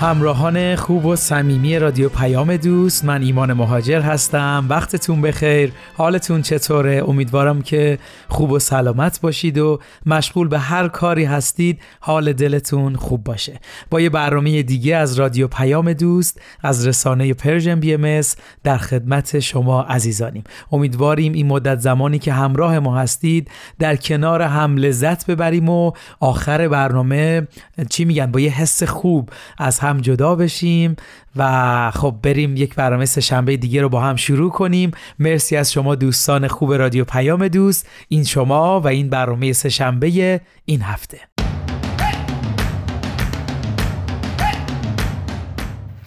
همراهان خوب و صمیمی رادیو پیام دوست من ایمان مهاجر هستم. وقتتون بخیر. حالتون چطوره؟ امیدوارم که خوب و سلامت باشید و مشغول به هر کاری هستید. حال دلتون خوب باشه. با یه برنامه دیگه از رادیو پیام دوست از رسانه Persian BM در خدمت شما عزیزانیم. امیدواریم این مدت زمانی که همراه ما هستید در کنار هم لذت ببریم و آخر برنامه چی میگن با یه حس خوب از هم هم جدا بشیم و خب بریم یک برنامه سه شنبه دیگه رو با هم شروع کنیم. مرسی از شما دوستان خوب رادیو پیام دوست. این شما و این برنامه سه شنبه این هفته.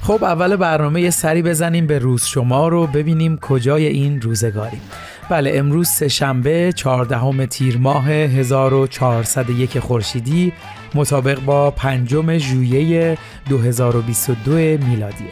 خب اول برنامه یه سری بزنیم به روز شما رو ببینیم کجای این روزگاریم بله امروز سه شنبه 14 تیر ماه 1401 خورشیدی. مطابق با پنجم ژوئیه 2022 میلادیه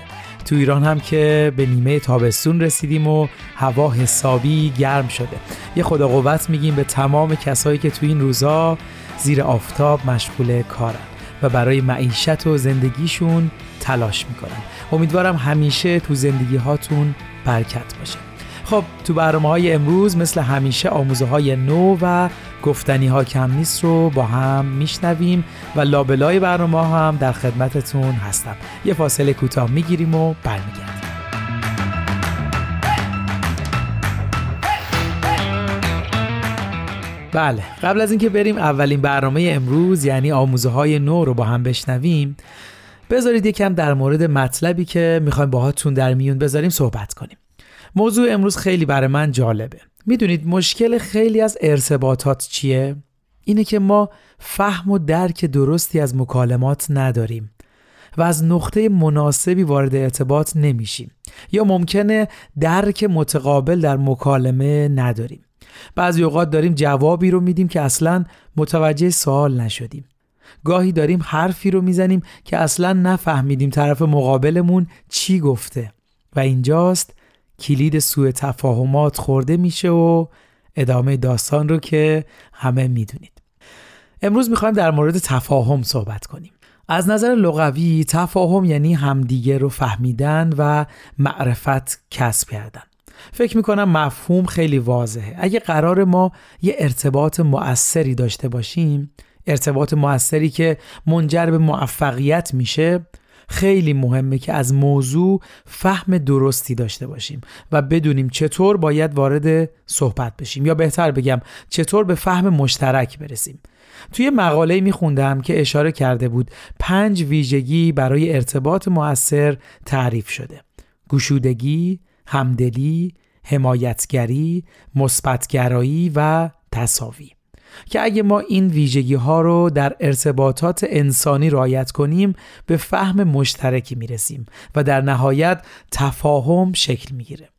تو ایران هم که به نیمه تابستون رسیدیم و هوا حسابی گرم شده. یه خدا قوت میگیم به تمام کسایی که تو این روزا زیر آفتاب مشغول کارن و برای معیشت و زندگیشون تلاش می‌کنن. امیدوارم همیشه تو زندگی هاتون برکت باشه. خب تو برنامه های امروز مثل همیشه آموزه های نو و گفتنی ها کم نیست رو با هم میشنویم و لابلای برنامه هم در خدمتتون هستم. یه فاصله کوتاه می‌گیریم و برمیگردیم. بله قبل از اینکه بریم اولین برنامه امروز یعنی آموزه های نو رو با هم بشنویم بذارید یکم در مورد مطلبی که می‌خوایم باهاتون در میون بذاریم صحبت کنیم. موضوع امروز خیلی برای من جالبه. می‌دونید مشکل خیلی از ارتباطات چیه؟ اینه که ما فهم و درک درستی از مکالمات نداریم و از نقطه مناسبی وارد ارتباط نمیشیم یا ممکنه درک متقابل در مکالمه نداریم. بعضی اوقات داریم جوابی رو میدیم که اصلا متوجه سوال نشدیم. گاهی داریم حرفی رو می‌زنیم که اصلا نفهمیدیم طرف مقابلمون چی گفته و اینجاست کلید سوء تفاهمات خورده میشه و ادامه داستان رو که همه می‌دونید. امروز می‌خوایم در مورد تفاهم صحبت کنیم. از نظر لغوی تفاهم یعنی همدیگه رو فهمیدن و معرفت کسب کردن. فکر می‌کنم مفهوم خیلی واضحه. اگه قرار ما یه ارتباط مؤثری داشته باشیم ارتباط مؤثری که منجر به موفقیت میشه خیلی مهمه که از موضوع فهم درستی داشته باشیم و بدونیم چطور باید وارد صحبت بشیم. یا بهتر بگم چطور به فهم مشترک برسیم. توی مقاله میخوندم که اشاره کرده بود پنج ویژگی برای ارتباط موثر تعریف شده. گشودگی، همدلی، حمایتگری، مثبتگرایی و تصاوی که اگه ما این ویژگی ها رو در ارتباطات انسانی رعایت کنیم به فهم مشترکی می‌رسیم و در نهایت تفاهم شکل می‌گیره.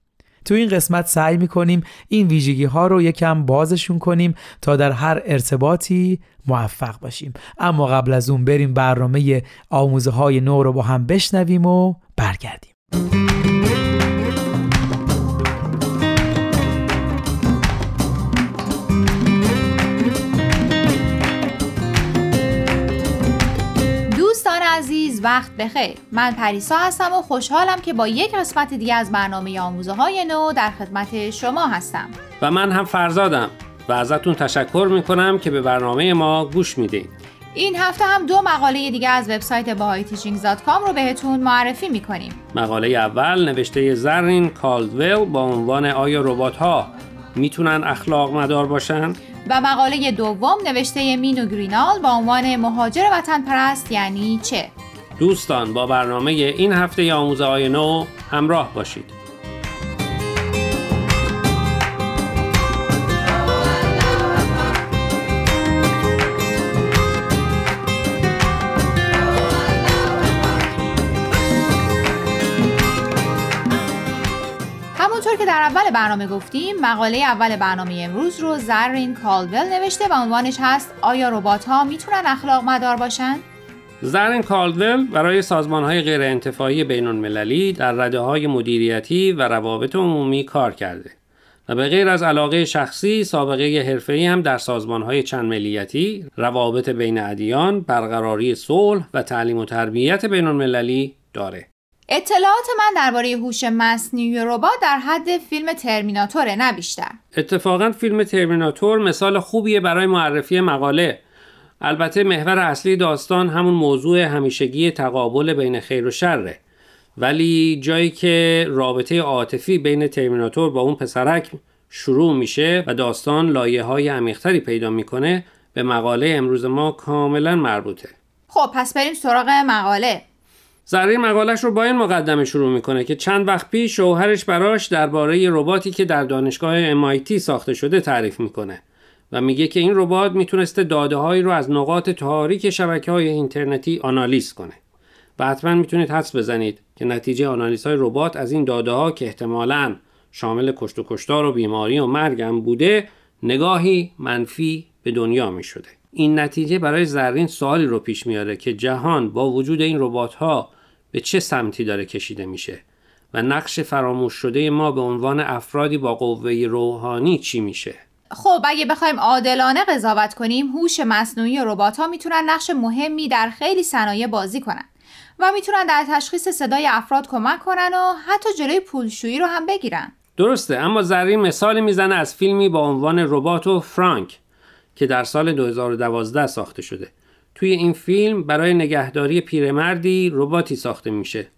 تو این قسمت سعی می‌کنیم این ویژگی ها رو یکم بازشون کنیم تا در هر ارتباطی موفق باشیم. اما قبل از اون بریم برنامه آموزه های نو رو با هم بشنویم و برگردیم. وقت بخیر. من پریسا هستم و خوشحالم که با یک قسمت دیگه از برنامه آموزه های نو در خدمت شما هستم. و من هم فرزادم و ازتون تشکر می‌کنم که به برنامه ما گوش می‌دید این هفته هم دو مقاله دیگه از وبسایت bahayteachings.com رو بهتون معرفی می‌کنیم. مقاله اول نوشته زرین کالدویل با عنوان آیا ربات ها می‌تونن اخلاق مدار باشن؟ و مقاله دوم نوشته مینو گرینال با عنوان مهاجر وطن پرست یعنی چه؟ دوستان با برنامه این هفته آموزه های نو همراه باشید. اول برنامه گفتیم مقاله اول برنامه امروز رو زرین کالول نوشته و عنوانش هست آیا ربات ها می‌تونن اخلاق مدار باشن؟ زرین کالول برای سازمان های غیر انتفاعی بین المللی در رده های مدیریتی و روابط عمومی کار کرده و به غیر از علاقه شخصی سابقه حرفه‌ای هم در سازمان های چند ملیتی، روابط بین ادیان، برقراری صلح و تعلیم و تربیت بین المللی داره. اطلاعات من درباره هوش مصنوعی ربات در حد فیلم ترمیناتور نه بیشتر. اتفاقا فیلم ترمیناتور مثال خوبیه برای معرفی مقاله. البته محور اصلی داستان همون موضوع همیشگی تقابل بین خیر و شره. ولی جایی که رابطه عاطفی بین ترمیناتور با اون پسرک شروع میشه و داستان لایه های عمیقتری پیدا می‌کنه به مقاله امروز ما کاملا مربوطه. خب پس بریم سراغ مقاله. زرین مقالش رو با این مقدمه شروع می‌کنه که چند وقت پیش شوهرش براش درباره رباتی که در دانشگاه MIT ساخته شده تعریف می‌کنه و میگه که این ربات می‌تونسته داده هایی رو از نقاط تاریک شبکه های اینترنتی آنالیز کنه و حتما می‌تونید حدس بزنید که نتیجه آنالیز های ربات از این داده ها که احتمالاً شامل کشت و کشتار و بیماری و مرگم بوده نگاهی منفی به دنیا می شده. این نتیجه برای زرین سوالی رو پیش میاره که جهان با وجود این ربات ها به چه سمتی داره کشیده میشه و نقش فراموش شده ما به عنوان افرادی با قوه روحانی چی میشه؟ خب اگه بخوایم عادلانه قضاوت کنیم هوش مصنوعی ربات ها می‌تونن نقش مهمی در خیلی صنایع بازی کنن و می‌تونن در تشخیص صدای افراد کمک کنن و حتی جلوی پولشویی رو هم بگیرن. درسته اما زرین مثالی می‌زنه از فیلمی با عنوان ربات و فرانک. که در سال 2012 ساخته شده. توی این فیلم برای نگهداری پیرمردی رباتی ساخته میشه.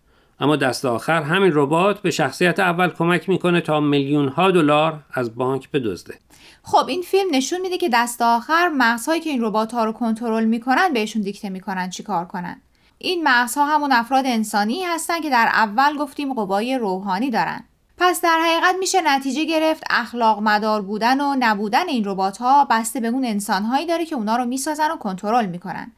اما دست آخر همین ربات به شخصیت اول کمک می‌کنه تا میلیون ها دلار از بانک بدزده. خب این فیلم نشون میده که دست آخر مغزهایی که این ربات ها رو کنترل می‌کنن بهشون دیکته می‌کنن چیکار کنن. این مغزها همون افراد انسانی هستن که در اول گفتیم قوای روحانی دارن. پس در حقیقت میشه نتیجه گرفت اخلاق مدار بودن و نبودن این ربات ها بسته به اون انسان هایی داره که اونا رو می‌سازن و کنترل می‌کنن.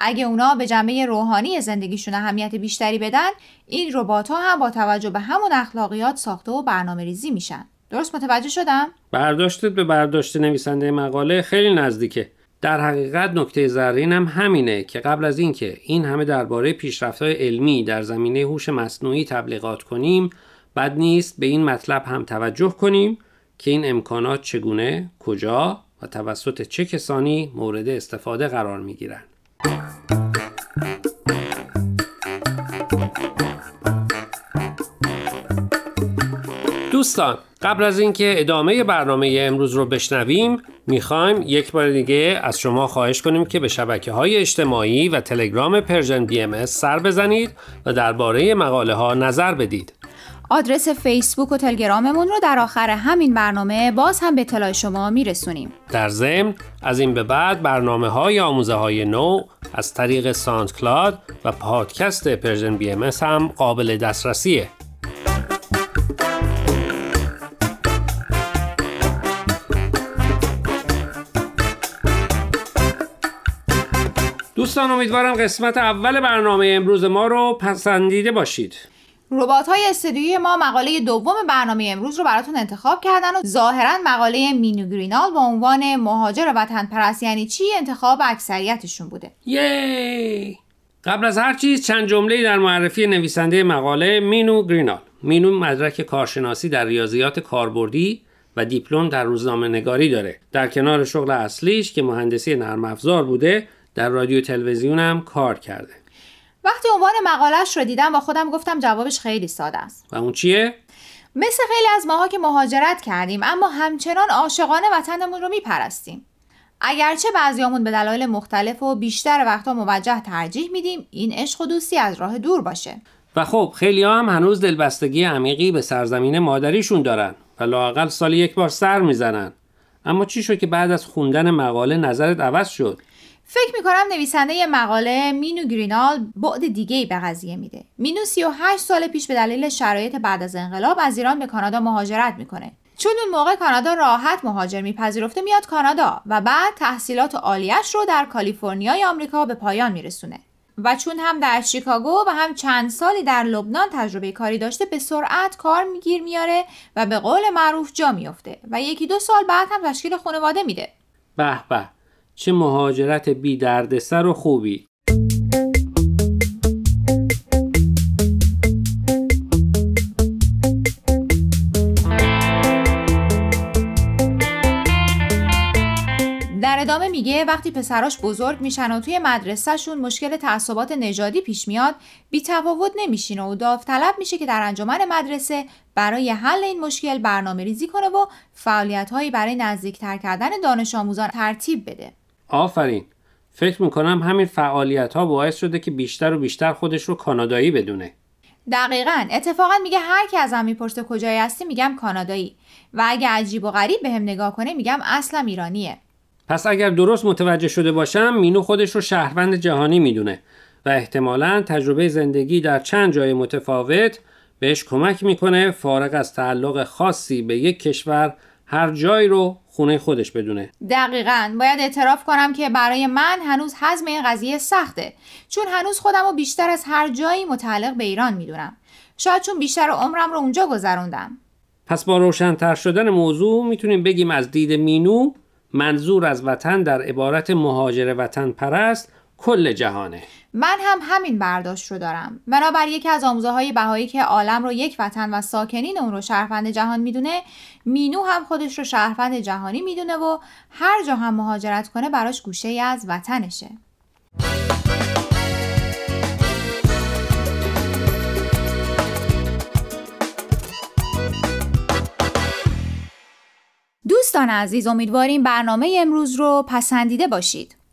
اگه اونا به جنبه روحانی زندگیشون اهمیت بیشتری بدن این ربات ها هم با توجه به همون اخلاقیات ساخته و برنامه ریزی میشن. درست متوجه شدم؟ برداشتت به برداشت نویسنده مقاله خیلی نزدیکه. در حقیقت نکته زرین هم همینه که قبل از اینکه این همه درباره پیشرفت‌های علمی در زمینه هوش مصنوعی تبلیغات کنیم بد نیست به این مطلب هم توجه کنیم که این امکانات چگونه، کجا و توسط چه کسانی مورد استفاده قرار می گیرند. دوستان قبل از اینکه ادامه برنامه امروز رو بشنویم می‌خوایم یک بار دیگه از شما خواهش کنیم که به شبکه های اجتماعی و تلگرام Persian BM سر بزنید و درباره مقاله ها نظر بدید آدرس فیسبوک و تلگراممون رو در آخر همین برنامه باز هم به اطلاع شما میرسونیم. در ضمن از این به بعد برنامه های آموزه های نو از طریق SoundCloud و پادکست Persian BM هم قابل دسترسیه. دوستان امیدوارم قسمت اول برنامه امروز ما رو پسندیده باشید. ربات های استدیوی ما مقاله دوم برنامه امروز رو براتون انتخاب کردن و ظاهرا مقاله مینو گرینال با عنوان مهاجر وطن پرست یعنی چی انتخاب اکثریتشون بوده. یی! قبل از هر چیز چند جمله در معرفی نویسنده مقاله مینو گرینال. مینو مدرک کارشناسی در ریاضیات کاربردی و دیپلم در روزنامه نگاری داره. در کنار شغل اصلیش که مهندسی نرم افزار بوده در رادیو تلویزیون هم کار کرده. وقتی عنوان مقالش رو دیدم با خودم گفتم جوابش خیلی ساده است. و اون چیه؟ مثل خیلی از ماها که مهاجرت کردیم اما همچنان عاشقانه وطنمون رو میپرستیم. اگرچه بعضیامون به دلایل مختلف و بیشتر وقتا موجه ترجیح میدیم این عشق و دوستی از راه دور باشه. و خب خیلی هم هنوز دلبستگی عمیقی به سرزمین مادریشون دارن و لاقل سالی یک بار سر می‌زنن. اما چی شد که بعد از خوندن مقاله نظرت عوض شد؟ فکر می‌کنم نویسنده مقاله مینو گرینال بعد دیگه ای به قضیه میده. مینو 38 سال پیش به دلیل شرایط بعد از انقلاب از ایران به کانادا مهاجرت می‌کنه. چون اون موقع کانادا راحت مهاجر میپذیرفته میاد کانادا و بعد تحصیلات عالیش رو در کالیفرنیای آمریکا به پایان میرسونه. و چون هم در شیکاگو و هم چند سالی در لبنان تجربه کاری داشته به سرعت کار میگیر میاره و به قول معروف جا میفته و یکی دو سال بعد هم تشکیل خانواده میده به به چه مهاجرت بی دردسر و خوبی. در ادامه میگه وقتی پسراش بزرگ میشن و توی مدرسهشون مشکل تعصبات نژادی پیش میاد بی تفاوت نمیشینه و داوطلب میشه که در انجمن مدرسه برای حل این مشکل برنامه ریزی کنه و فعالیت هایی برای نزدیکتر کردن دانش آموزان ترتیب بده. آفرین. فکر می‌کنم همین فعالیت ها باعث شده که بیشتر و بیشتر خودش رو کانادایی بدونه. دقیقا. اتفاقا میگه هر کی ازم می‌پرسه کجایی هستی میگم کانادایی. و اگه عجیب و غریب بهم نگاه کنه میگم اصلا ایرانیه. پس اگر درست متوجه شده باشم مینو خودش رو شهروند جهانی می‌دونه و احتمالا تجربه زندگی در چند جای متفاوت بهش کمک می‌کنه فارغ از تعلق خاصی به یک کشور هر جایی رو خونه خودش بدونه. دقیقا. باید اعتراف کنم که برای من هنوز حزم این قضیه سخته. چون هنوز خودم رو بیشتر از هر جایی متعلق به ایران می‌دونم. شاید چون بیشتر عمرم رو اونجا گذروندم. پس با روشنتر شدن موضوع می‌تونیم بگیم از دید مینو منظور از وطن در عبارت مهاجر وطن پرست کل جهانه. من هم همین برداشت رو دارم. بنابر یکی از آموزه های بهایی که عالم رو یک وطن و ساکنین اون رو شهروند جهان می‌دونه مینو هم خودش رو شهروند جهانی می‌دونه و هر جا هم مهاجرت کنه براش گوشه از وطنشه. دوستان عزیز امیدواریم برنامه امروز رو پسندیده باشید.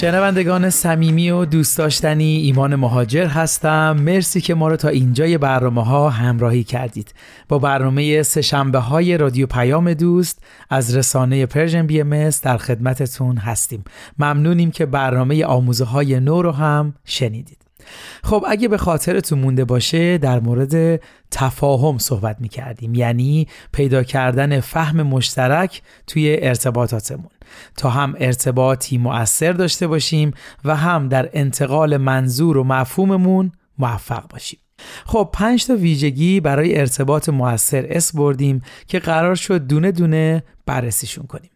شنوندگان صمیمی و دوست داشتنی ایمان مهاجر هستم. مرسی که ما رو تا اینجای برنامه ها همراهی کردید. با برنامه سه‌شنبه های رادیو پیام دوست از رسانه Persian BMS در خدمتتون هستیم. ممنونیم که برنامه آموزه های نو رو هم شنیدید. خب اگه به خاطرتون مونده باشه در مورد تفاهم صحبت می کردیم یعنی پیدا کردن فهم مشترک توی ارتباطاتمون. تا هم ارتباطی مؤثر داشته باشیم و هم در انتقال منظور و مفهوممون موفق باشیم. خب پنج تا ویژگی برای ارتباط موثر اس بردیم که قرار شد دونه دونه بررسیشون کنیم.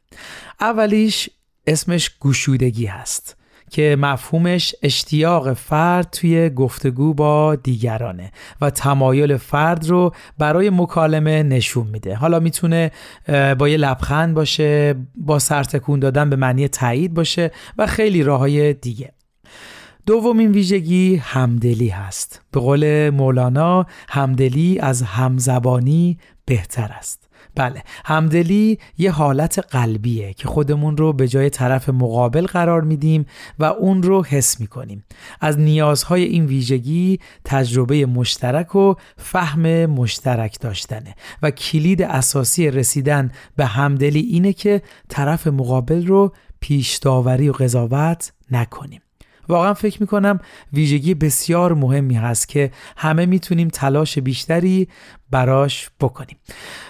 اولیش اسمش گشودگی هست. که مفهومش اشتیاق فرد توی گفتگو با دیگرانه و تمایل فرد رو برای مکالمه نشون میده. حالا می‌تونه با یه لبخند باشه با سرتکون دادن به معنی تایید باشه و خیلی راههای دیگه. دومین ویژگی همدلی هست. به قول مولانا همدلی از همزبانی بهتر است. بله همدلی یه حالت قلبیه که خودمون رو به جای طرف مقابل قرار میدیم و اون رو حس می‌کنیم. از نیازهای این ویژگی تجربه مشترک و فهم مشترک داشتنه و کلید اساسی رسیدن به همدلی اینه که طرف مقابل رو پیش داوری و قضاوت نکنیم. واقعا فکر می‌کنم ویژگی بسیار مهمی هست که همه می‌تونیم تلاش بیشتری براش بکنیم.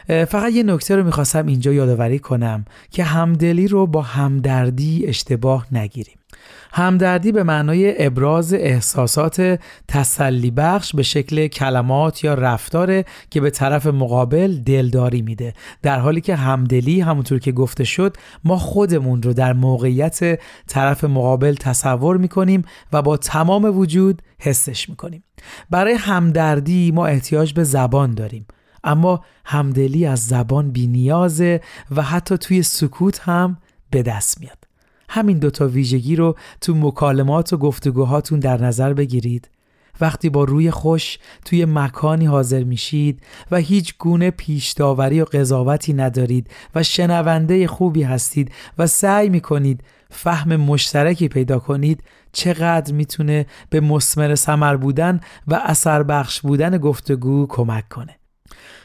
فقط یه نکته رو می‌خواستم اینجا یادآوری کنم که همدلی رو با همدردی اشتباه نگیریم. همدردی به معنای ابراز احساسات تسلی بخش به شکل کلمات یا رفتاره که به طرف مقابل دلداری میده. در حالی که همدلی همونطور که گفته شد ما خودمون رو در موقعیت طرف مقابل تصور می‌کنیم و با تمام وجود حسش می‌کنیم. برای همدردی ما احتیاج به زبان داریم. اما همدلی از زبان بینیازه و حتی توی سکوت هم به دست میاد. همین دوتا ویژگی رو تو مکالمات و گفتگوهاتون در نظر بگیرید وقتی با روی خوش توی مکانی حاضر میشید و هیچ گونه پیش داوری و قضاوتی ندارید و شنونده خوبی هستید و سعی می‌کنید فهم مشترکی پیدا کنید چقدر می‌تونه به مسمر سمر بودن و اثر بخش بودن گفتگو کمک کنه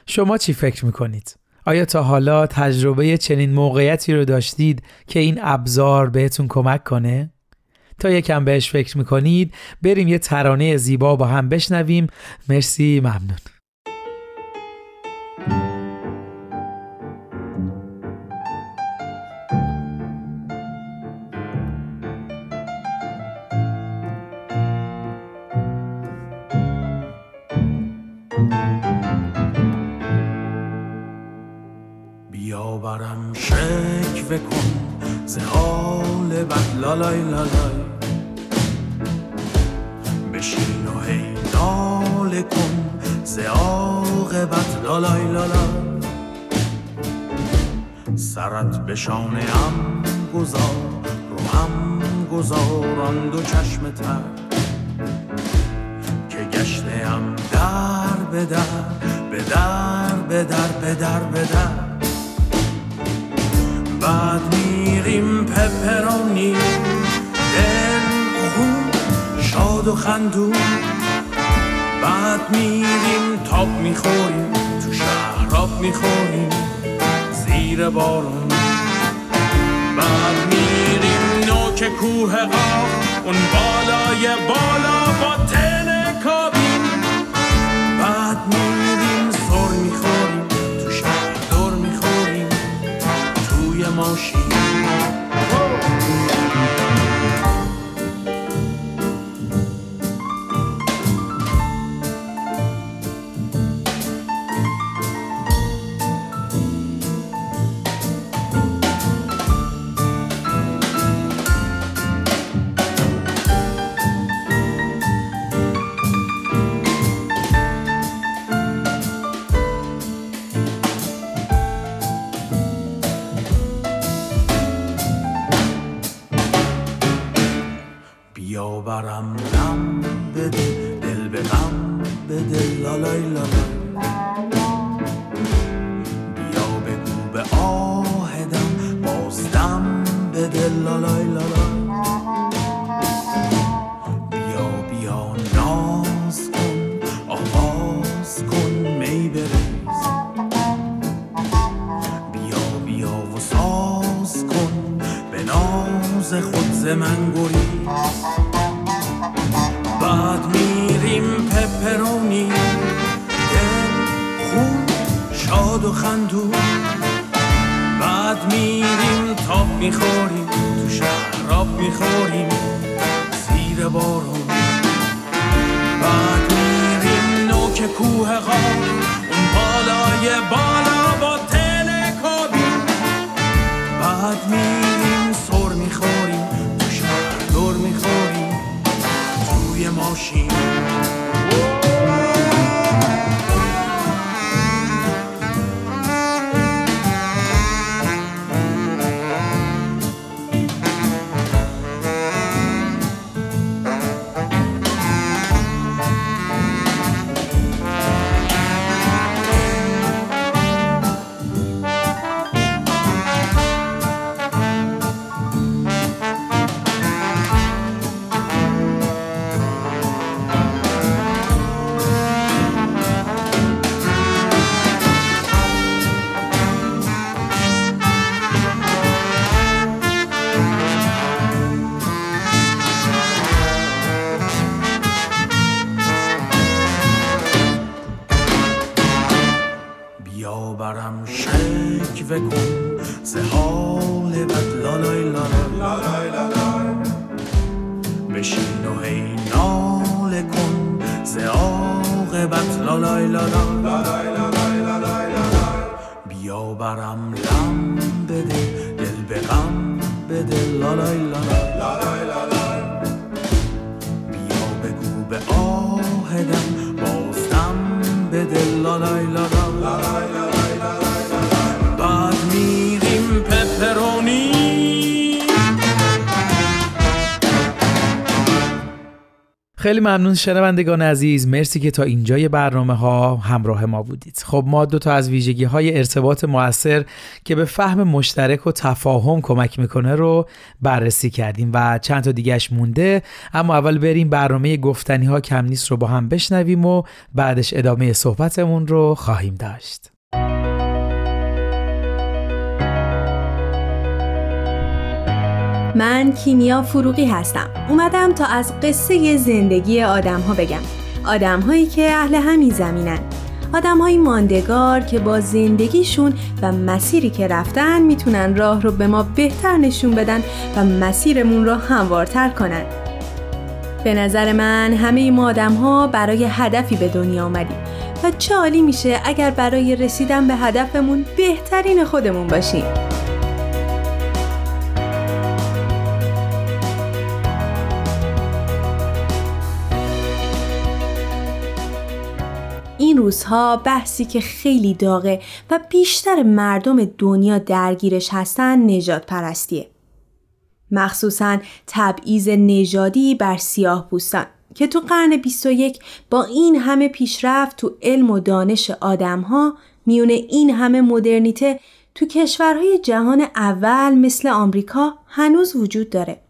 شما چی فکر می‌کنید؟ آیا تا حالا تجربه چنین موقعیتی رو داشتید که این ابزار بهتون کمک کنه؟ تا یکم بهش فکر می‌کنید بریم یه ترانه زیبا با هم بشنویم مرسی ممنون لالای لالای بشین و هی ناله کن ز عاقبت. لالای لالای سرت به شانه هم گذار رو هم گذاران دو چشم تر. که گشته هم در به در به در به در به در به در. بعد میریم پپرونی و خندون. بعد میریم تاب می‌خوریم تو شهراب می‌خوریم زیر بارون. بعد میریم نوک کوه قاف اون بالای بالا با تن کابین. بعد میریم سر می‌خوریم تو شهر دور می‌خوریم توی ماشین. ممنون شنوندگان عزیز. مرسی که تا اینجای برنامه ها همراه ما بودید. خب ما دو تا از ویژگی های ارتباط موثر که به فهم مشترک و تفاهم کمک می‌کنه رو بررسی کردیم و چند تا دیگهش مونده. اما اول بریم برنامه گفتنی ها کم نیست رو با هم بشنویم و بعدش ادامه صحبتمون رو خواهیم داشت. من کیمیا فروغی هستم. اومدم تا از قصه زندگی آدم ها بگم. آدم هایی که اهل همین زمینن. آدم های ماندگار که با زندگیشون و مسیری که رفتن می‌تونن راه رو به ما بهتر نشون بدن و مسیرمون رو هموارتر کنن. به نظر من همه ما آدم ها برای هدفی به دنیا آمدیم و چه عالی میشه اگر برای رسیدن به هدفمون بهترین خودمون باشیم. روزها بحثی که خیلی داغه و بیشتر مردم دنیا درگیرش هستن نجات پرستیه. مخصوصا تبعیض نژادی بر سیاه پوستان که تو قرن 21 با این همه پیشرفت تو علم و دانش آدمها میونه این همه مدرنیته تو کشورهای جهان اول مثل آمریکا هنوز وجود داره.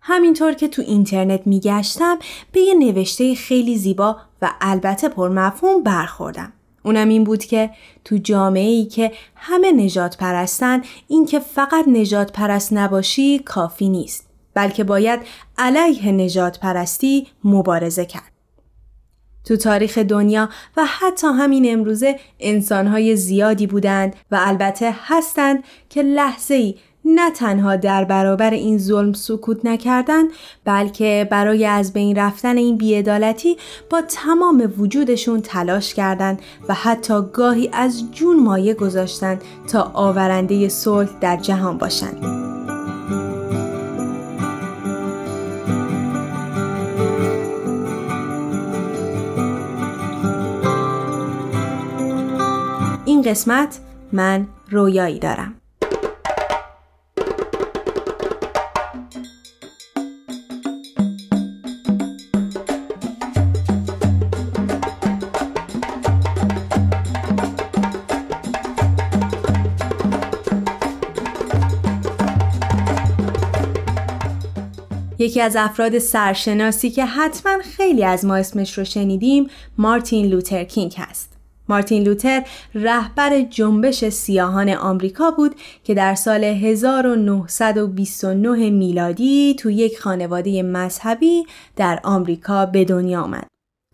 همینطور که تو اینترنت میگشتم به یه نوشته خیلی زیبا و البته پرمفهوم برخوردم. اونم این بود که تو جامعه ای که همه نجات پرستن این که فقط نجات پرست نباشی کافی نیست بلکه باید علیه نجات پرستی مبارزه کرد. تو تاریخ دنیا و حتی همین امروزه انسانهای زیادی بودند و البته هستند که لحظه ای نه تنها در برابر این ظلم سکوت نکردن بلکه برای از بین رفتن این بیعدالتی با تمام وجودشون تلاش کردند و حتی گاهی از جون مایه گذاشتند تا آورنده صلح در جهان باشند. این قسمت من رویایی دارم. یکی از افراد سرشناسی که حتما خیلی از ما اسمش رو شنیدیم مارتین لوتر کینگ هست. مارتین لوتر رهبر جنبش سیاهان آمریکا بود که در سال 1929 میلادی تو یک خانواده مذهبی در آمریکا به دنیا آمد.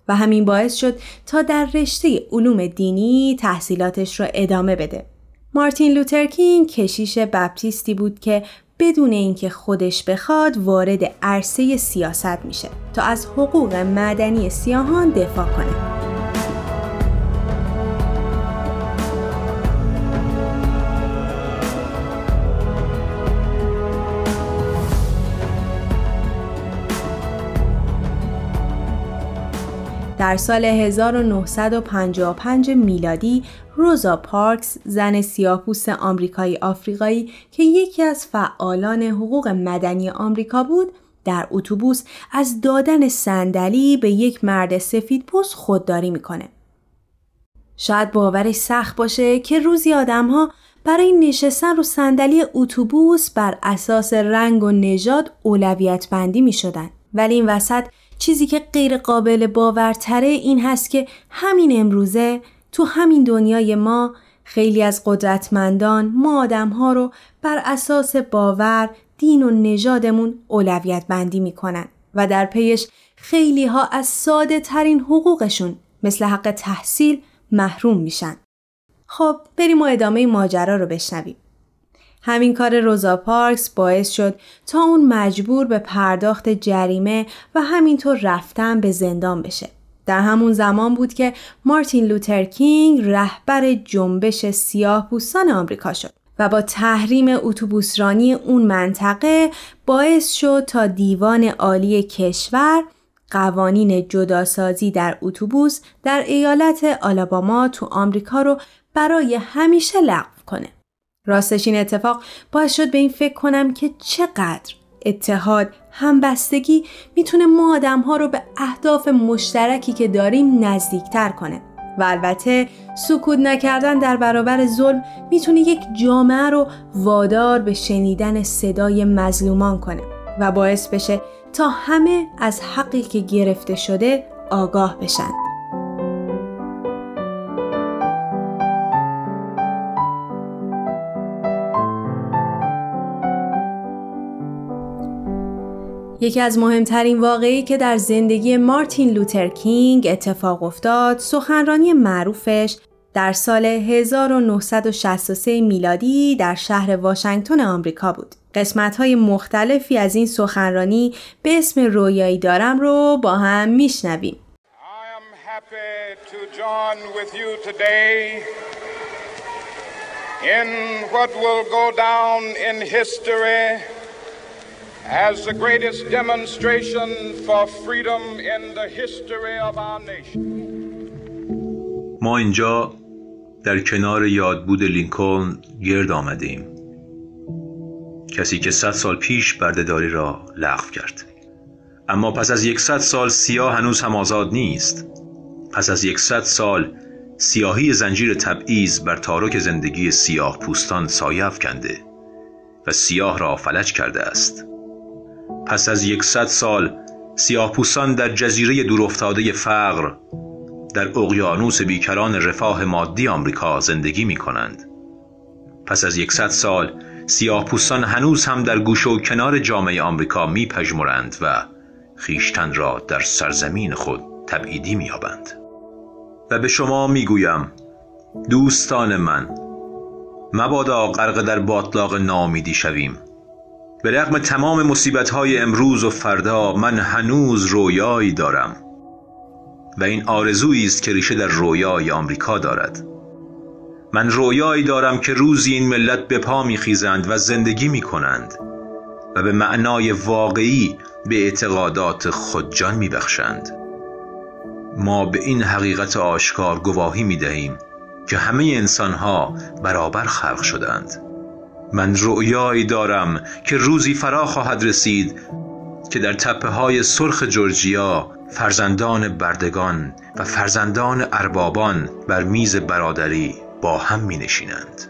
و همین باعث شد تا در رشته علوم دینی تحصیلاتش را ادامه بده. مارتین لوتر کینگ کشیش بپتیستی بود که بدون اینکه خودش بخواد وارد عرصه سیاست میشه تا از حقوق مدنی سیاهان دفاع کنه. در سال 1955 میلادی روزا پارکس زن سیاهپوست آمریکایی آفریقایی که یکی از فعالان حقوق مدنی آمریکا بود در اتوبوس از دادن صندلی به یک مرد سفید پوست خودداری می‌کنه. شاید باورش سخت باشه که روزی آدمها برای نشستن رو صندلی اتوبوس بر اساس رنگ و نژاد اولویت بندی می شدن. ولی این وسط چیزی که غیر قابل باورتره این هست که همین امروزه تو همین دنیای ما خیلی از قدرتمندان ما آدم ها رو بر اساس باور، دین و نژادمون اولویت بندی می‌کنن و در پیش خیلی ها از ساده ترین حقوقشون مثل حق تحصیل محروم میشن. خب بریم و ادامه ماجرا رو بشنویم. همین کار روزا پارکس باعث شد تا اون مجبور به پرداخت جریمه و همینطور رفتن به زندان بشه. در همون زمان بود که مارتین لوتر کینگ رهبر جنبش سیاه پوستان آمریکا شد و با تحریم اتوبوسرانی اون منطقه باعث شد تا دیوان عالی کشور قوانین جداسازی در اتوبوس در ایالت آلاباما تو آمریکا رو برای همیشه لغو کنه. راستش این اتفاق باعث شد به این فکر کنم که چقدر اتحاد همبستگی می‌تونه ما آدم ها رو به اهداف مشترکی که داریم نزدیکتر کنه و البته سکوت نکردن در برابر ظلم می‌تونه یک جامعه رو وادار به شنیدن صدای مظلومان کنه و باعث بشه تا همه از حقی که گرفته شده آگاه بشن. یکی از مهمترین واقعی که در زندگی مارتین لوتر کینگ اتفاق افتاد سخنرانی معروفش در سال 1963 میلادی در شهر واشنگتن آمریکا بود. قسمت های مختلفی از این سخنرانی به اسم رویایی دارم رو با هم میشنویم. in what will go down in history as the greatest demonstration for freedom in the history of our nation. ما اینجا در کنار یادبود لینکلن گرد آمده ایم کسی که صد سال پیش بردهداری را لغو کرد. اما پس از یکصد سال سیاه هنوز هم آزاد نیست. پس از یکصد سال سیاهی زنجیر تبعیض بر تارک زندگی سیاه پوستان سایه افکنده و سیاه را فلج کرده است. پس از یکصد سال سیاهپوستان در جزیره دورافتاده فقر در اقیانوس بیکران رفاه مادی آمریکا زندگی می کنند. پس از یکصد سال سیاهپوستان هنوز هم در گوش و کنار جامعه آمریکا می پجمرند و خیشتن را در سرزمین خود تبعیدی می. و به شما می گویم دوستان من مبادا غرق در باطلاق نامیدی شویم به رغم تمام مصیبت های امروز و فردا من هنوز رویایی دارم. و این آرزویی است که ریشه در رویای آمریکا دارد. من رویایی دارم که روزی این ملت به پا میخیزند و زندگی می کنند و به معنای واقعی به اعتقادات خودجان میبخشند. ما به این حقیقت آشکار گواهی می دهیم که همه انسانها برابر خلق شدند. من رؤیایی دارم که روزی فرا خواهد رسید که در تپه های سرخ جورجیا فرزندان بردگان و فرزندان اربابان بر میز برادری با هم می نشینند.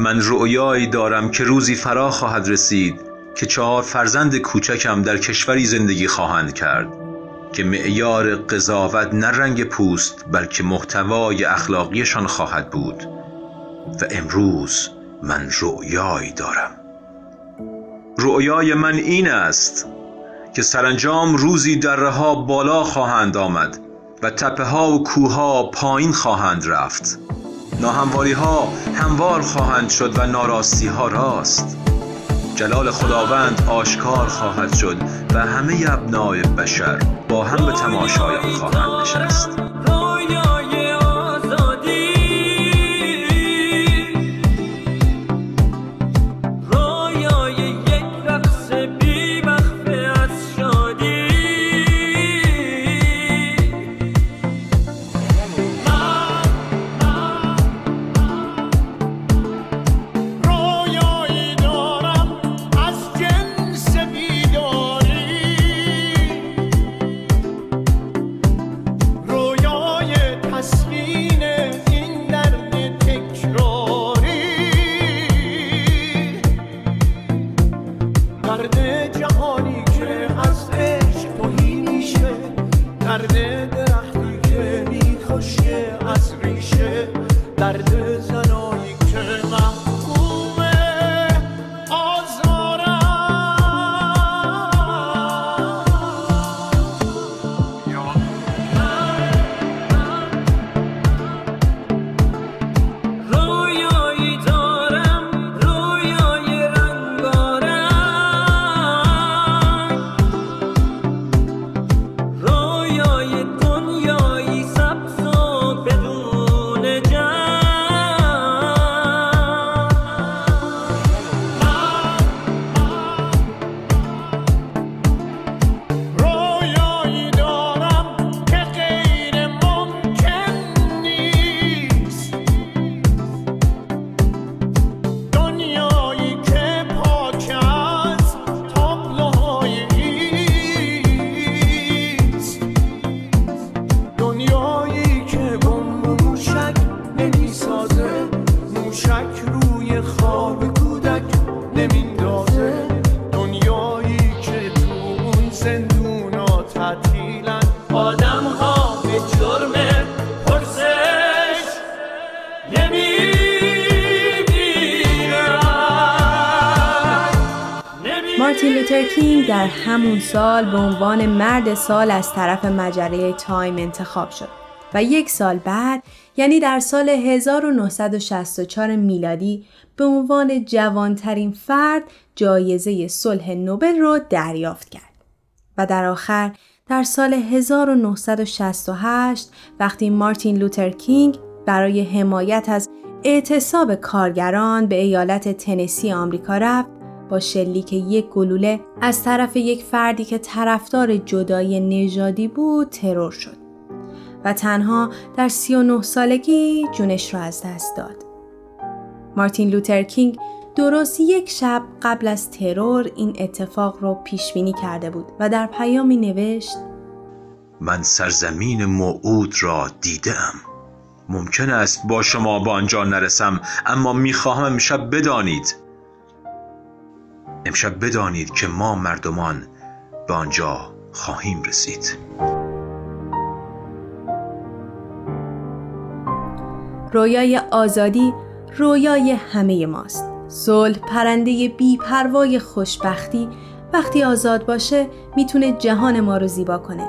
من رؤیایی دارم که روزی فرا خواهد رسید که چهار فرزند کوچکم در کشوری زندگی خواهند کرد که معیار قضاوت نه رنگ پوست بلکه محتوای اخلاقیشان خواهد بود و امروز من رؤیایی دارم. رؤیای من این است که سرانجام روزی دره ها بالا خواهند آمد و تپه ها و کوه ها پایین خواهند رفت. ناهمواری ها هموار خواهند شد و ناراستی ها راست. جلال خداوند آشکار خواهد شد و همه ابنای بشر با هم به تماشای خواهند نشست. مارتین لوتر کینگ در همون سال به عنوان مرد سال از طرف مجله تایم انتخاب شد و یک سال بعد یعنی در سال 1964 میلادی به عنوان جوانترین فرد جایزه صلح نوبل را دریافت کرد. و در آخر در سال 1968 وقتی مارتین لوتر کینگ برای حمایت از اعتصاب کارگران به ایالت تنسی آمریکا رفت با شلیک یک گلوله از طرف یک فردی که طرفدار جدای نژادی بود ترور شد و تنها در 39 سالگی جونش را از دست داد. مارتین لوتر کینگ درست یک شب قبل از ترور این اتفاق را پیش بینی کرده بود و در پیامی نوشت من سرزمین موعود را دیدم ممکن است با شما به آنجا نرسم اما می‌خواهم امشب بدانید امشب بدانید که ما مردمان به آنجا خواهیم رسید رویای آزادی رویای همه ماست. صلح پرنده بیپروای خوشبختی وقتی آزاد باشه می‌تونه جهان ما رو زیبا کنه.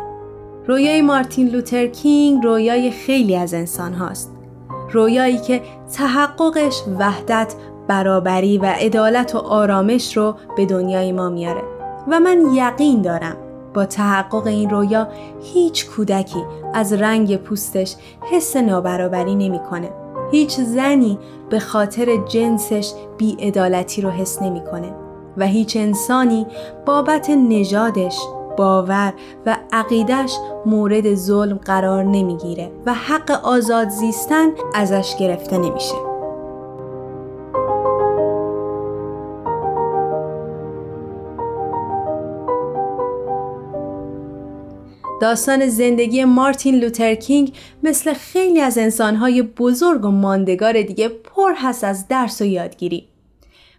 رویای مارتین لوتر کینگ رویای خیلی از انسان هاست. رویایی که تحققش وحدت، برابری و عدالت و آرامش رو به دنیای ما میاره. و من یقین دارم با تحقق این رویا هیچ کودکی از رنگ پوستش حس نابرابری نمی‌کنه. هیچ زنی به خاطر جنسش بیعدالتی رو حس نمی‌کنه و هیچ انسانی بابت نژادش باور و عقیدش مورد ظلم قرار نمی‌گیره و حق آزاد زیستن ازش گرفته نمیشه. داستان زندگی مارتین لوتر کینگ مثل خیلی از انسانهای بزرگ و ماندگار دیگه پر هست از درس و یادگیری.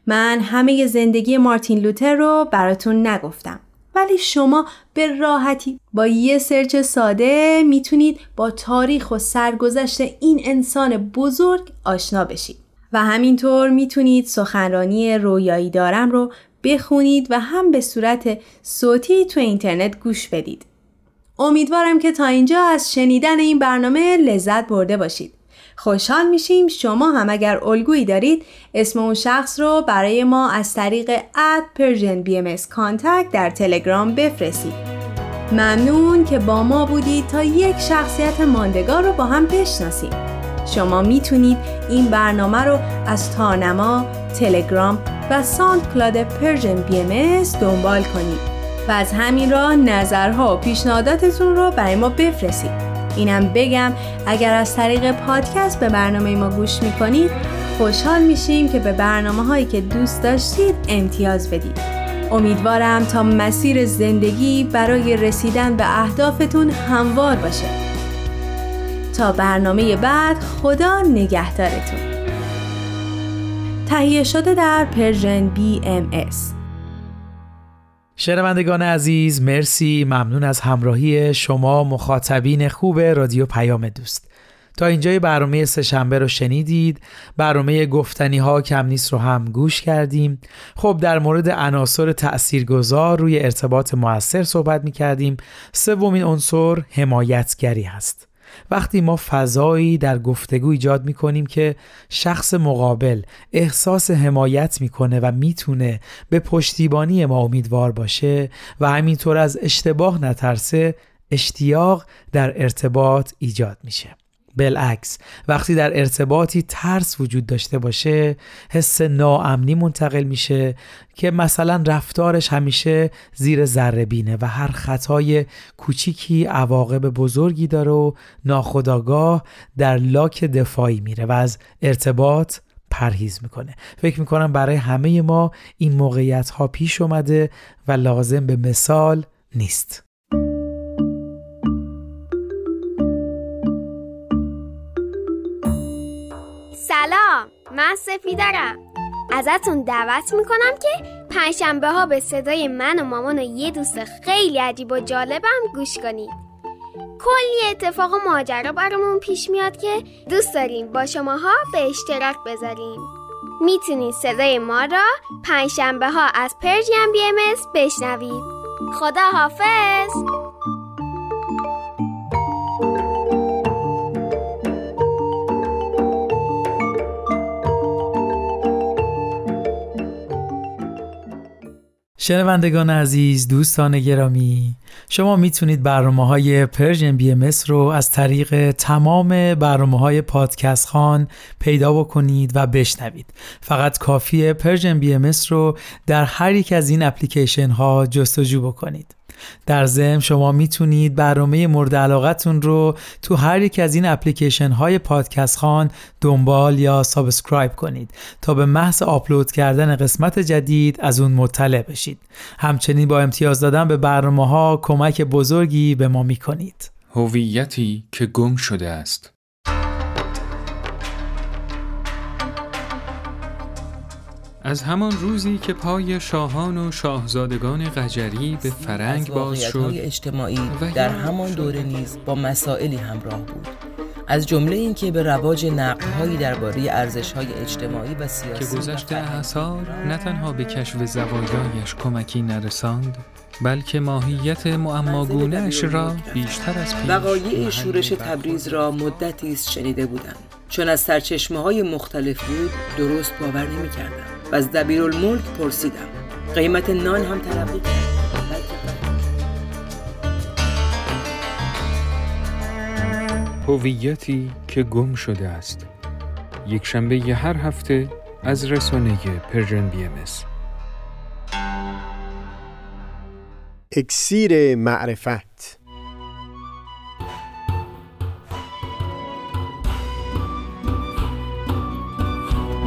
من همه زندگی مارتین لوتر رو براتون نگفتم. ولی شما به راحتی با یه search ساده می‌تونید با تاریخ و سرگذشت این انسان بزرگ آشنا بشید. و همینطور می‌تونید سخنرانی رویایی دارم رو بخونید و هم به صورت صوتی تو اینترنت گوش بدید. امیدوارم که تا اینجا از شنیدن این برنامه لذت برده باشید. خوشحال میشیم شما هم اگر الگویی دارید اسم اون شخص رو برای ما از طریق at Persian BMS در تلگرام بفرستید. ممنون که با ما بودید تا یک شخصیت ماندگار رو با هم بشناسیم. شما می‌تونید این برنامه رو از تارنما، تلگرام و SoundCloud Persian BMS دنبال کنید. و از همین راه نظرها و پیشنهاداتتون رو برای ما بفرستید. اینم بگم اگر از طریق پادکست به برنامه ما گوش می‌کنید خوشحال میشیم که به برنامه هایی که دوست داشتید امتیاز بدید. امیدوارم تا مسیر زندگی برای رسیدن به اهدافتون هموار باشه. تا برنامه بعد خدا نگهدارتون. تهیه شده در پرژن BMS شنوندگان عزیز مرسی. ممنون از همراهی شما مخاطبین خوب رادیو پیام دوست. تا اینجای برنامه سهشنبه رو شنیدید. برنامه گفتنی ها کم نیست رو هم گوش کردیم. خب در مورد عناصر تاثیرگذار روی ارتباط موثر صحبت می کردیم سومین عنصر حمایتگری هست. وقتی ما فضایی در گفتگو ایجاد می کنیم که شخص مقابل احساس حمایت می‌کنه و می‌تونه به پشتیبانی ما امیدوار باشه و همینطور از اشتباه نترسه اشتیاق در ارتباط ایجاد میشه. بالعکس. وقتی در ارتباطی ترس وجود داشته باشه حس ناامنی منتقل میشه که مثلا رفتارش همیشه زیر ذره بینه و هر خطای کوچیکی عواقب بزرگی داره و ناخداگاه در لاک دفاعی میره و از ارتباط پرهیز می‌کنه. فکر می‌کنم برای همه ما این موقعیت ها پیش اومده و لازم به مثال نیست. من سفیدرم. ازتون دعوت می‌کنم که پنجشنبه ها به صدای من و مامان و یه دوست خیلی عجیب و جالبم گوش کنید. کلی اتفاق و ماجرا برامون پیش میاد که دوست داریم با شماها به اشتراک بذاریم. می‌تونید صدای ما را پنجشنبه ها از پرژیم بی ام بشنوید. خدا حافظ شنوندگان عزیز دوستان گرامی شما می‌تونید برنامه های Persian BMS رو از طریق تمام برنامه های پادکست خوان پیدا بکنید و بشنوید. فقط کافی Persian BMS رو در هر یک از این اپلیکیشن ها جستجو بکنید. در ضمن شما می‌تونید برنامه مورد علاقتون رو تو هر یک از این اپلیکیشن های پادکست خوان دنبال یا subscribe کنید تا به محض آپلود کردن قسمت جدید از اون مطلع بشید. همچنین با امتیاز دادن به برنامه ها کمک بزرگی به ما می‌کنید. هویتی که گم شده است. از همان روزی که پای شاهان و شاهزادگان قجری به فرنگ باز شد اجتماعی در همان دوره نیز با مسائلی همراه بود. از جمله اینکه به رواج نقدهایی درباره ارزش‌های اجتماعی و سیاسی که گذشته اثار نه تنها به کشف زوایایش کمکی نرساند بلکه ماهیت معماگونهش را بیشتر از پیش وقایع شورش تبریز را مدتی است شنیده بودم. چون از سرچشمه های مختلف بود درست باور نمی کردم و از دبیرالملک پرسیدم. قیمت نان هم تلقی هویتی که گم شده است. یک شنبه ی هر هفته از رسانه Persian BMS اکسیر معرفت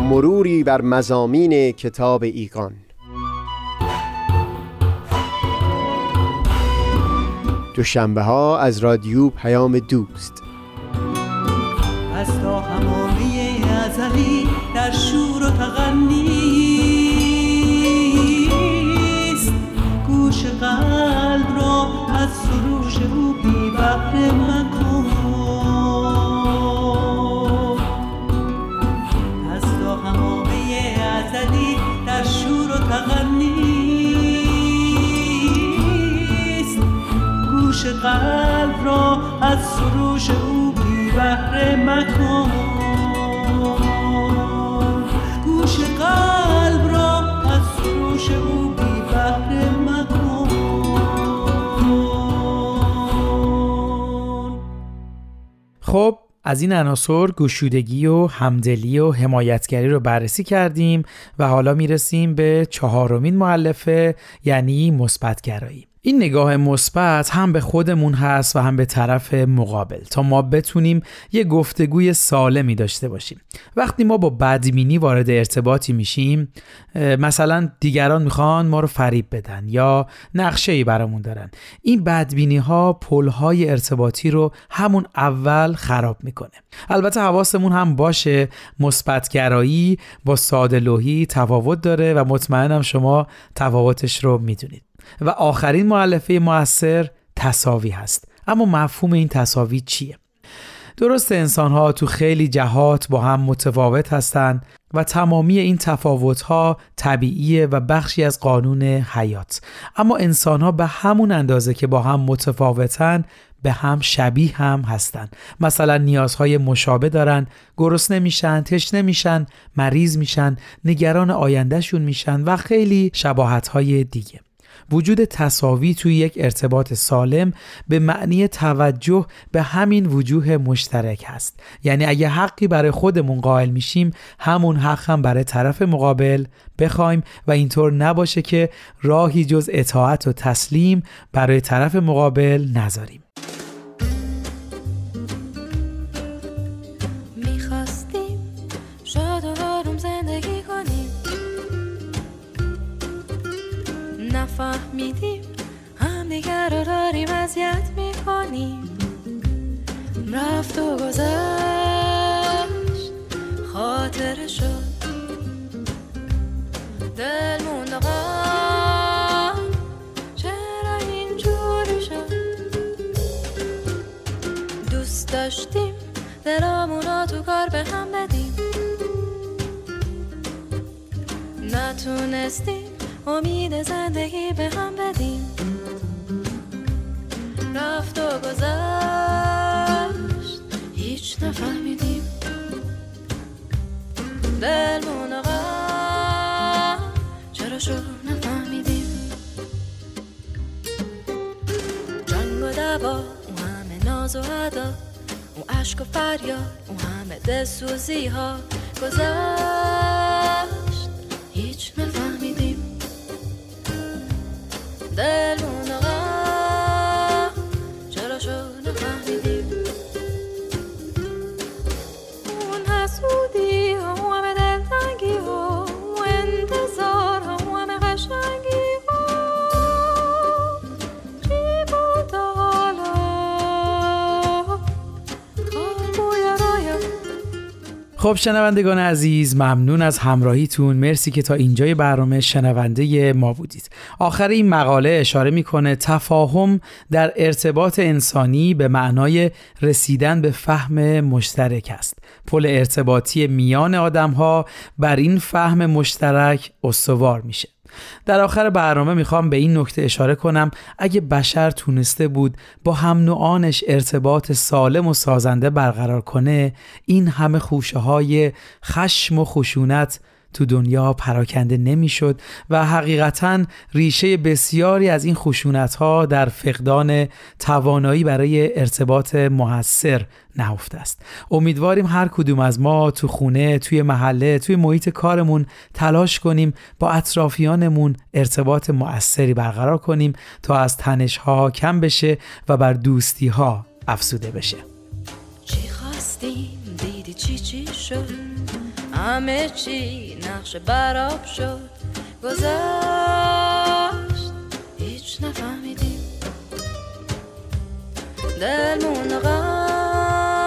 مروری بر مضامین کتاب ایقان دوشنبه ها از رادیو پیام دوست. از تا همامه ازلی در شور و تغنیست گوش قلب را از سروش او بی بحر مکن قلب را از سروش او بی بهره مکن. گوش قلب را از سروش او بی بهره مکن. خب از این عناصر گشودگی و همدلی و حمایتگری رو بررسی کردیم و حالا می‌رسیم به چهارمین معلفه یعنی مثبتگرایی. این نگاه مثبت هم به خودمون هست و هم به طرف مقابل تا ما بتونیم یه گفتگوی سالمی داشته باشیم. وقتی ما با بدبینی وارد ارتباطی میشیم مثلا دیگران می‌خوان ما رو فریب بدن یا نقشه ای برامون دارن. این بدبینی ها پل های ارتباطی رو همون اول خراب می‌کنه. البته حواسمون هم باشه مثبتگرایی با ساده تفاوت داره و مطمئنم شما تفاوتش رو می‌دونید. و آخرین معلفه موثر تصاوی هست. اما مفهوم این تصاوی چیه؟ درست انسان ها تو خیلی جهات با هم متفاوت هستند و تمامی این تفاوت ها طبیعیه و بخشی از قانون حیات. اما انسان ها به همون اندازه که با هم متفاوتن به هم شبیه هم هستند. مثلا نیازهای مشابه دارن گرسنه میشن تشنه میشن مریض میشن نگران آیندهشون میشن و خیلی شباهت های دیگه. وجود تصاوی توی یک ارتباط سالم به معنی توجه به همین وجوه مشترک هست. یعنی اگه حقی برای خودمون قائل میشیم همون حق هم برای طرف مقابل بخوایم و اینطور نباشه که راهی جز اطاعت و تسلیم برای طرف مقابل نذاریم. داریم اذیت می‌کنیم. رفت و گذشت. خاطر شد. دل چرا اینجوری شد؟ دوست داشتیم. درامونا تو کار به هم بدیم. نتونستیم. امید زندگی به هم بدیم. رفت و گذشت. هیچ نفهمیدیم. دلمون چرا شد نفهمیدیم. جنگ و دوا اون همه ناز و عدا. اون عشق و فریاد اون همه دلسوزی ها گذشت. خب شنوندگان عزیز ممنون از همراهیتون. مرسی که تا اینجای برنامه شنونده ما بودید. آخر این مقاله اشاره می‌کنه تفاهم در ارتباط انسانی به معنای رسیدن به فهم مشترک است. پل ارتباطی میان آدم ها بر این فهم مشترک استوار میشه. در آخر برنامه می‌خوام به این نکته اشاره کنم. اگه بشر تونسته بود با هم نوعانش ارتباط سالم و سازنده برقرار کنه این همه خوشه های خشم و خشونت تو دنیا پراکنده نمی‌شد و حقیقتا ریشه بسیاری از این خشونت ها در فقدان توانایی برای ارتباط موثر نهفته است. امیدواریم هر کدوم از ما تو خونه توی محله توی محیط کارمون تلاش کنیم با اطرافیانمون ارتباط مؤثری برقرار کنیم تا از تنش ها کم بشه و بر دوستی ها افسوده بشه. چی خواستیم؟ دیدی چی چی شد؟ همه چی نقش براب شد گذشت هیچ نفهمیدیم. دلمون غم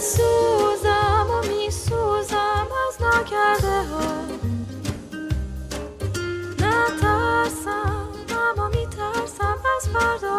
سوزم و می سوزم از نکرده ها. نترسم اما می ترسم از فرداها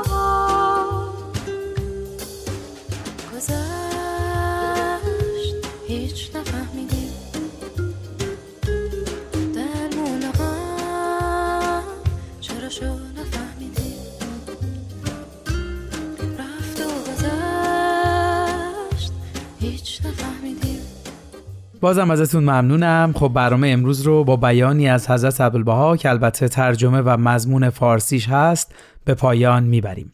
بازم ازتون ممنونم. خب برنامه امروز رو با بیانی از حضرت عبدالبها که البته ترجمه و مضمون فارسیش هست به پایان می‌بریم.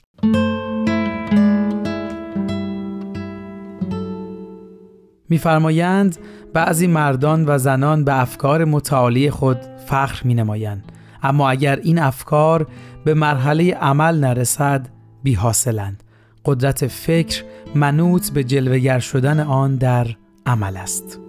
میفرمایند بعضی مردان و زنان به افکار متعالی خود فخر می نمایند اما اگر این افکار به مرحله عمل نرسد بی حاصلند قدرت فکر منوط به جلوگر شدن آن در عمل است.